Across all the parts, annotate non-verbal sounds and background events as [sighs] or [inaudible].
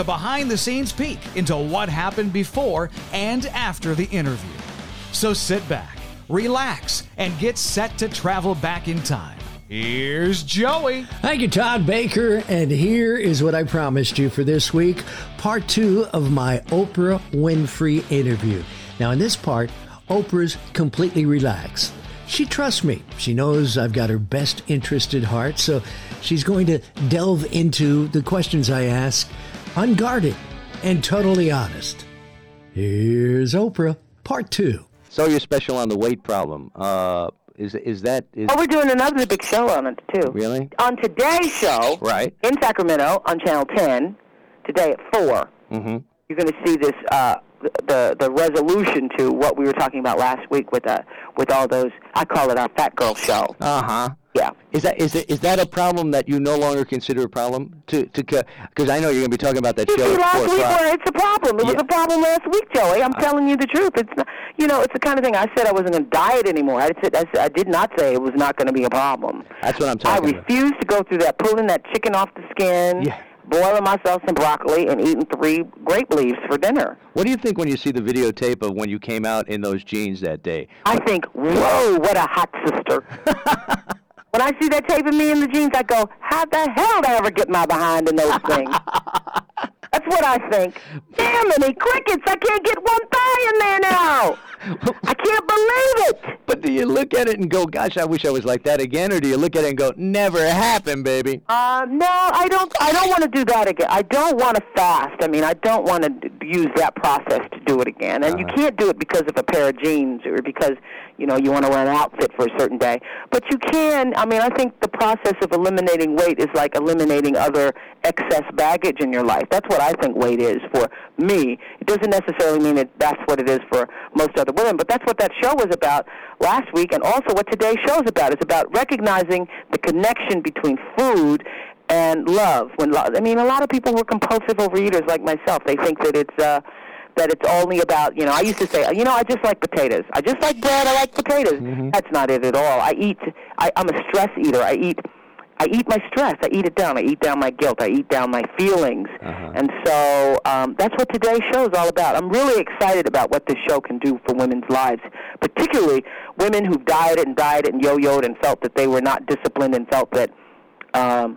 a behind the scenes peek into what happened before and after the interview. So sit back, relax, and get set to travel back in time. Here's Joey. Thank you, Todd Baker. And here is what I promised you for this week part two of my Oprah Winfrey interview. Now, in this part, Oprah's completely relaxed. She trusts me. She knows I've got her best interest at heart, so she's going to delve into the questions I ask, unguarded and totally honest. Here's Oprah, part two. So you're special on the weight problem. Uh, is is that is Oh, we're doing another big show on it too. really On today's show, right? in Sacramento on Channel 10, today at 4, Mm-hmm. you're going to see this uh, the the resolution to what we were talking about last week with uh, with all those. I call it our fat girl show. Uh huh. Yeah. Is that is it, is that a problem that you no longer consider a problem to to because I know you're going to be talking about that You show see, last week well, it's a problem. It was a problem last week, Joey. I'm uh, telling you the truth. It's not, you know, it's the kind of thing. I said I wasn't going to diet anymore. I said I, said, I did not say it was not going to be a problem. That's what I'm I talking about. refuse to go through that, pulling that chicken off the skin, Yeah. boiling myself some broccoli, and eating three grape leaves for dinner. What do you think when you see the videotape of when you came out in those jeans that day? I think, whoa, what a hot sister. [laughs] when I see that tape of me in the jeans, I go, how the hell did I ever get my behind in those things? [laughs] That's what I think. Damn any crickets! I can't get one thigh in there now. I can't believe it. But do you look at it and go, "Gosh, I wish I was like that again," or do you look at it and go, "Never happened, baby"? Uh, no, I don't. I don't want to do that again. I don't want to fast. I mean, I don't want to use that process to do it again. And you can't do it because of a pair of jeans or because you know you want to wear an outfit for a certain day. But you can. I mean, I think the process of eliminating weight is like eliminating other excess baggage in your life. That's what I think weight is for me. It doesn't necessarily mean that that's what it is for most other women, but that's what that show was about last week, and also what today's show is about. It's about recognizing the connection between food and love. When lo- I mean, a lot of people who are compulsive overeaters like myself, they think that it's uh, that it's only about you know. I used to say, you know, I just like potatoes. I just like bread. I like potatoes. That's not it at all. I eat. I, I'm a stress eater. I eat. I eat my stress. I eat it down. I eat down my guilt. I eat down my feelings. And so um, that's what today's show is all about. I'm really excited about what this show can do for women's lives, particularly women who've dieted and dieted and yo-yoed and felt that they were not disciplined and felt that um,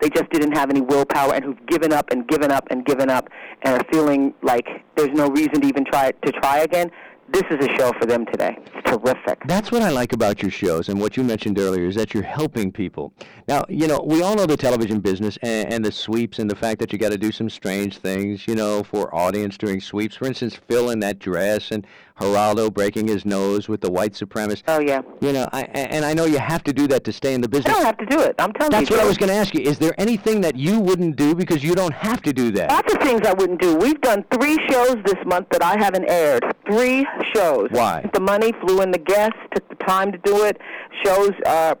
they just didn't have any willpower and who've given up and given up and given up and are feeling like there's no reason to even try to try again. This is a show for them today. It's terrific. That's what I like about your shows, and what you mentioned earlier is that you're helping people. Now, you know, we all know the television business and, and the sweeps, and the fact that you got to do some strange things, you know, for audience during sweeps. For instance, Phil in that dress, and Geraldo breaking his nose with the white supremacist. Oh yeah. You know, I, and I know you have to do that to stay in the business. I don't have to do it. I'm telling That's you. That's what I was going to ask you. Is there anything that you wouldn't do because you don't have to do that? Lots of things I wouldn't do. We've done three shows this month that I haven't aired. Three shows. Why? The money flew in the guests, took the time to do it. Shows uh,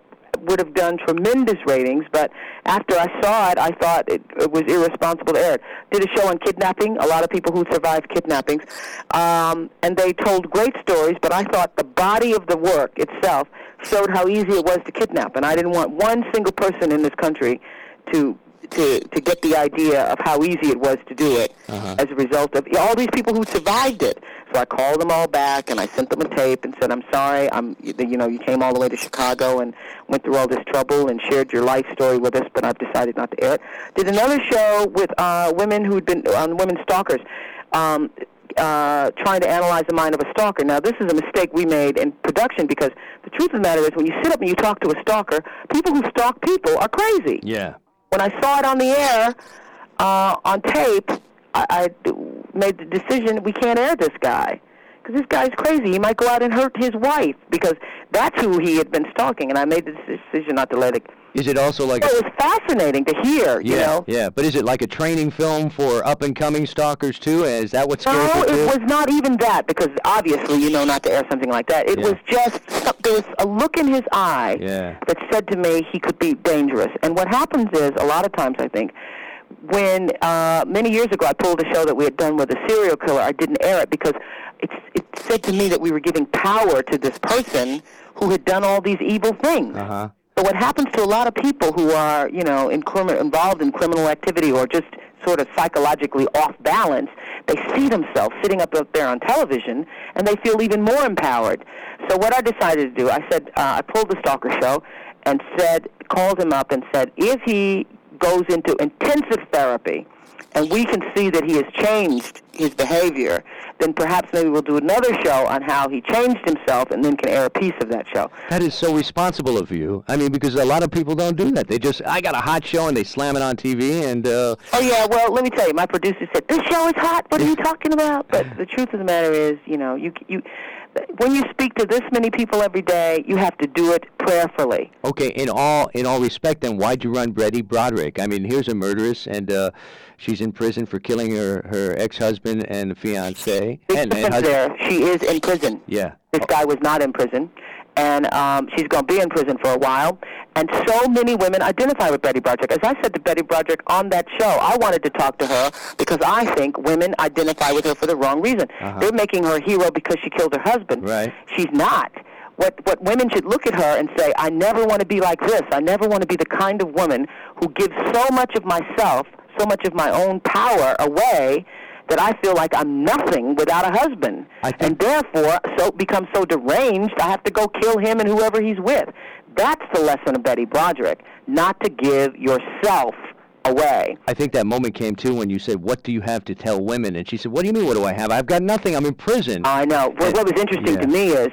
would have done tremendous ratings, but after I saw it, I thought it, it was irresponsible to air it. Did a show on kidnapping, a lot of people who survived kidnappings, um, and they told great stories, but I thought the body of the work itself showed how easy it was to kidnap, and I didn't want one single person in this country to to to get the idea of how easy it was to do it as a result of all these people who survived it. So I called them all back and I sent them a tape and said, "I'm sorry, I'm you you know you came all the way to Chicago and went through all this trouble and shared your life story with us, but I've decided not to air it." Did another show with uh, women who'd been on women stalkers. Um, uh, trying to analyze the mind of a stalker. Now, this is a mistake we made in production because the truth of the matter is, when you sit up and you talk to a stalker, people who stalk people are crazy Yeah. when I saw it on the air uh, on tape, I, I made the decision we can't air this guy because this guy's crazy. He might go out and hurt his wife because that's who he had been stalking, and I made the decision not to let it. Is it also like So a it was fascinating to hear, yeah, you know. yeah, but is it like a training film for up and coming stalkers too? Is that what scares No, too? it was not even that because obviously you know not to air something like that. It Yeah. was just there was a look in his eye Yeah. that said to me he could be dangerous. And what happens is a lot of times I think when uh, many years ago I pulled a show that we had done with a serial killer, I didn't air it because it, it said to me that we were giving power to this person who had done all these evil things. Uh huh. So what happens to a lot of people who are, you know, in involved in criminal activity or just sort of psychologically off balance, they see themselves sitting up up there on television, and they feel even more empowered. So what I decided to do, I said, uh, I pulled the Stalker Show, and said, called him up and said, if he goes into intensive therapy and we can see that he has changed his behavior, then perhaps maybe we'll do another show on how he changed himself and then can air a piece of that show. That is so responsible of you. I mean, because a lot of people don't do that. They just, I got a hot show and they slam it on TV and. Uh, oh, yeah, well, let me tell you, my producer said, this show is hot. What are you talking about? But the truth of the matter is, you know, you, you, when you speak to this many people every day, you have to do it prayerfully. Okay, in all in all respect, then why'd you run Betty Broderick? I mean, here's a murderess, and uh, she's in prison for killing her her ex husband and fiance. Big and, and there. She is in prison. Yeah. This guy was not in prison, and um, she's going to be in prison for a while. And so many women identify with Betty Broderick. As I said to Betty Broderick on that show, I wanted to talk to her because I think women identify with her for the wrong reason. Uh-huh. They're making her a hero because she killed her husband. Right. She's not. What what women should look at her and say, I never want to be like this. I never want to be the kind of woman who gives so much of myself, so much of my own power away that I feel like I'm nothing without a husband, I think- and therefore so become so deranged I have to go kill him and whoever he's with. That's the lesson of Betty Broderick, not to give yourself away. I think that moment came too when you said, "What do you have to tell women?" And she said, "What do you mean? What do I have? I've got nothing. I'm in prison." I know. What, what was interesting Yeah. to me is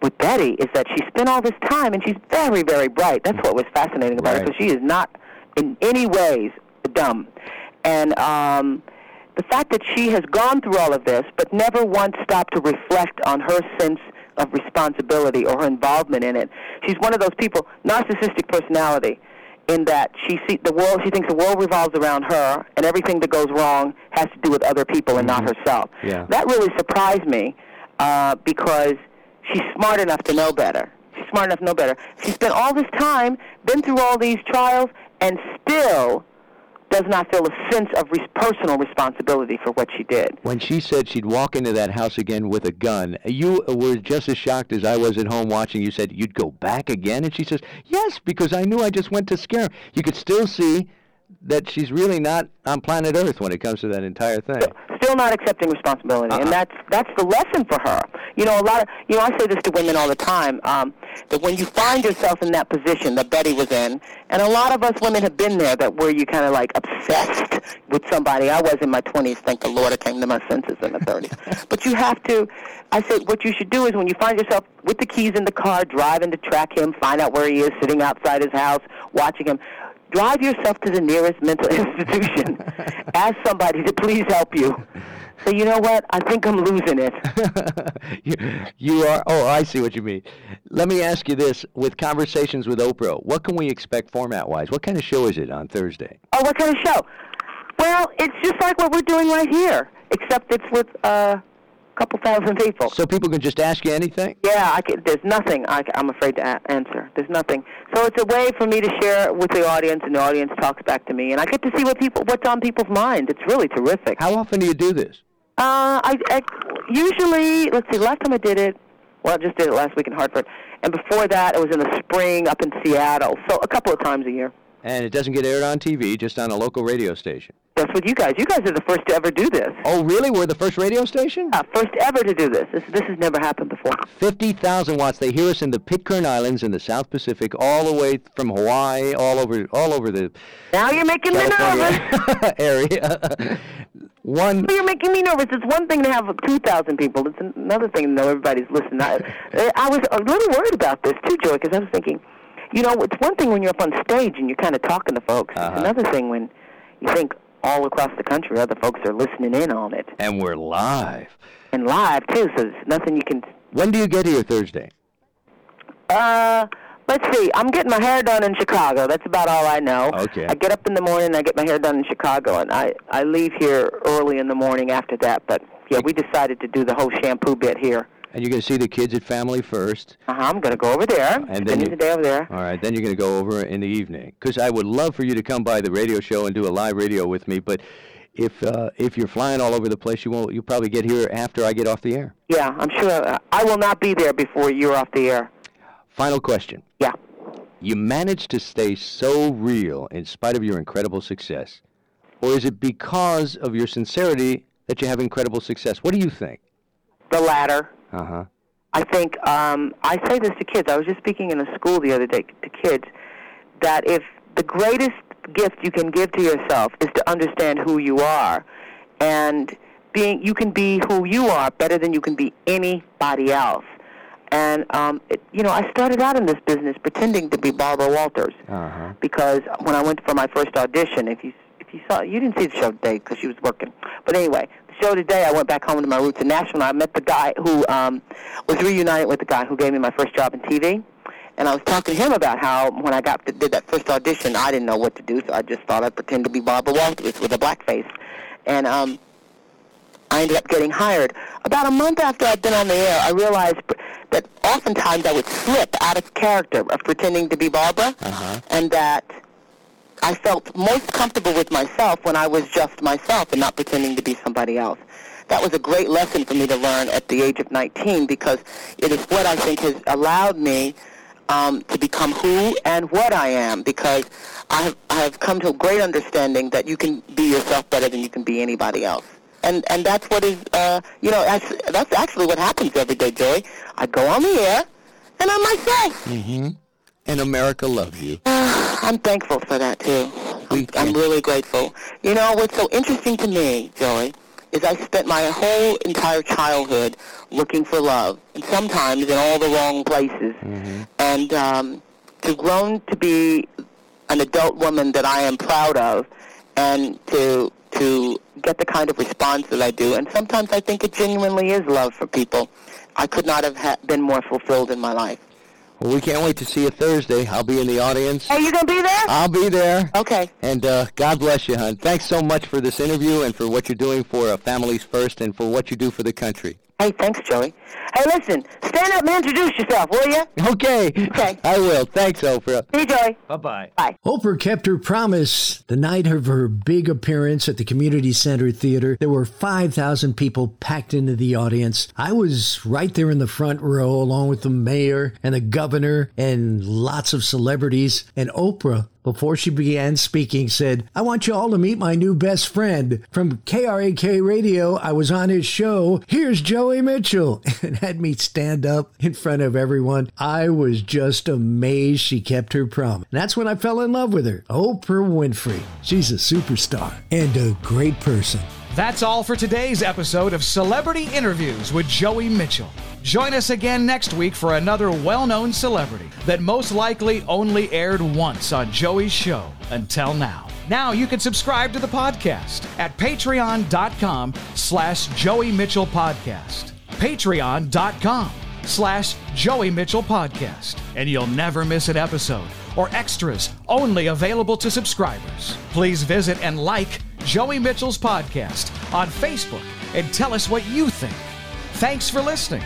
with Betty is that she spent all this time, and she's very, very bright. That's what was fascinating about her. Right. So she is not in any ways dumb, and um, the fact that she has gone through all of this, but never once stopped to reflect on her sense of responsibility or her involvement in it. She's one of those people, narcissistic personality. In that she see the world, she thinks the world revolves around her, and everything that goes wrong has to do with other people and not herself. Yeah. That really surprised me uh, because she's smart enough to know better. She's smart enough to know better. She spent all this time, been through all these trials, and still does not feel a sense of res- personal responsibility for what she did. When she said she'd walk into that house again with a gun, you were just as shocked as I was at home watching. You said you'd go back again, and she says, "Yes, because I knew I just went to scare him." You could still see that she's really not on planet Earth when it comes to that entire thing. Still not accepting responsibility, Uh-uh. and that's that's the lesson for her. You know, a lot of you know, I say this to women all the time um, that when you find yourself in that position that Betty was in, and a lot of us women have been there, that where you kind of like obsessed with somebody. I was in my 20s, thank the Lord, I came to my senses in the 30s. [laughs] but you have to. I said, what you should do is when you find yourself with the keys in the car, driving to track him, find out where he is, sitting outside his house, watching him. Drive yourself to the nearest mental [laughs] institution. [laughs] Ask somebody to please help you. Say, you know what? I think I'm losing it. [laughs] you, you are. Oh, I see what you mean. Let me ask you this: with conversations with Oprah, what can we expect format-wise? What kind of show is it on Thursday? Oh, what kind of show? Well, it's just like what we're doing right here, except it's with uh, a couple thousand people. So people can just ask you anything. Yeah, I can, there's nothing I, am afraid to a- answer. There's nothing. So it's a way for me to share with the audience, and the audience talks back to me, and I get to see what people, what's on people's minds. It's really terrific. How often do you do this? Uh, I, I usually let's see. Last time I did it, well, I just did it last week in Hartford, and before that, it was in the spring up in Seattle. So a couple of times a year. And it doesn't get aired on TV, just on a local radio station. That's what you guys. You guys are the first to ever do this. Oh, really? We're the first radio station? Uh, first ever to do this. This this has never happened before. 50,000 watts. They hear us in the Pitcairn Islands in the South Pacific, all the way from Hawaii, all over, all over the Now you're making me nervous. [laughs] Area. One. You're making me nervous. It's one thing to have 2,000 people. It's another thing to know everybody's listening. I, I was a little worried about this too, Joy, because I was thinking, you know, it's one thing when you're up on stage and you're kind of talking to folks. Uh-huh. It's another thing when you think all across the country other folks are listening in on it And we're live. and live too. So there's nothing you can. When do you get here Thursday? Uh, let's see. I'm getting my hair done in Chicago. That's about all I know. Okay. I get up in the morning. and I get my hair done in Chicago, and I I leave here early in the morning after that. But yeah, we decided to do the whole shampoo bit here. And you're going to see the kids at Family First. Uh-huh, I'm going to go over there. And then Spending you- the day over there. All right, then you're going to go over in the evening. Because I would love for you to come by the radio show and do a live radio with me. But if uh, if you're flying all over the place, you won't. You'll probably get here after I get off the air. Yeah, I'm sure. Uh, I will not be there before you're off the air. Final question. Yeah. You managed to stay so real in spite of your incredible success. or is it because of your sincerity that you have incredible success? What do you think? The latter. Uh huh. I think um, I say this to kids. I was just speaking in a school the other day to kids that if the greatest gift you can give to yourself is to understand who you are, and being you can be who you are better than you can be anybody else. And um, it, you know, I started out in this business pretending to be Barbara Walters Uh-huh. because when I went for my first audition, if you if you saw, you didn't see the show today because she was working. But anyway, the show today, I went back home to my roots in Nashville. And I met the guy who um, was reunited with the guy who gave me my first job in TV. And I was talking to him about how when I got to, did that first audition, I didn't know what to do, so I just thought I'd pretend to be Barbara Walters with a black face. And um, I ended up getting hired. About a month after I'd been on the air, I realized that oftentimes I would slip out of character of pretending to be Barbara, and that I felt most comfortable with myself when I was just myself and not pretending to be somebody else. That was a great lesson for me to learn at the age of 19 because it is what I think has allowed me um, to become who and what I am because I have, I have come to a great understanding that you can be yourself better than you can be anybody else. And and that's what is uh, you know that's, that's actually what happens every day, Joey. I go on the air and I'm myself. And America loves you. [sighs] [laughs] I'm thankful for that too. I'm, I'm really grateful. You know what's so interesting to me, Joey, is I spent my whole entire childhood looking for love, and sometimes in all the wrong places. And um, to grown to be an adult woman that I am proud of, and to to get the kind of response that I do, and sometimes I think it genuinely is love for people. I could not have ha- been more fulfilled in my life. Well, we can't wait to see you Thursday. I'll be in the audience. Are you gonna be there? I'll be there. Okay. And uh, God bless you, hon. Thanks so much for this interview and for what you're doing for uh, Families First and for what you do for the country. Hey, thanks, Joey. Hey, listen, stand up and introduce yourself, will you? Okay. Okay. [laughs] I will. Thanks, Oprah. See you, Joey. Bye bye. Bye. Oprah kept her promise. The night of her big appearance at the Community Center Theater, there were 5,000 people packed into the audience. I was right there in the front row along with the mayor and the governor and lots of celebrities. And Oprah, before she began speaking, said, I want you all to meet my new best friend. From KRAK Radio, I was on his show. Here's Joey Mitchell. [laughs] And had me stand up in front of everyone. I was just amazed she kept her promise. And that's when I fell in love with her. Oprah Winfrey. She's a superstar and a great person. That's all for today's episode of Celebrity Interviews with Joey Mitchell. Join us again next week for another well known celebrity that most likely only aired once on Joey's show until now. Now you can subscribe to the podcast at patreon.com slash Joey Mitchell Podcast. Patreon.com slash Joey Mitchell Podcast. And you'll never miss an episode or extras only available to subscribers. Please visit and like Joey Mitchell's podcast on Facebook and tell us what you think. Thanks for listening.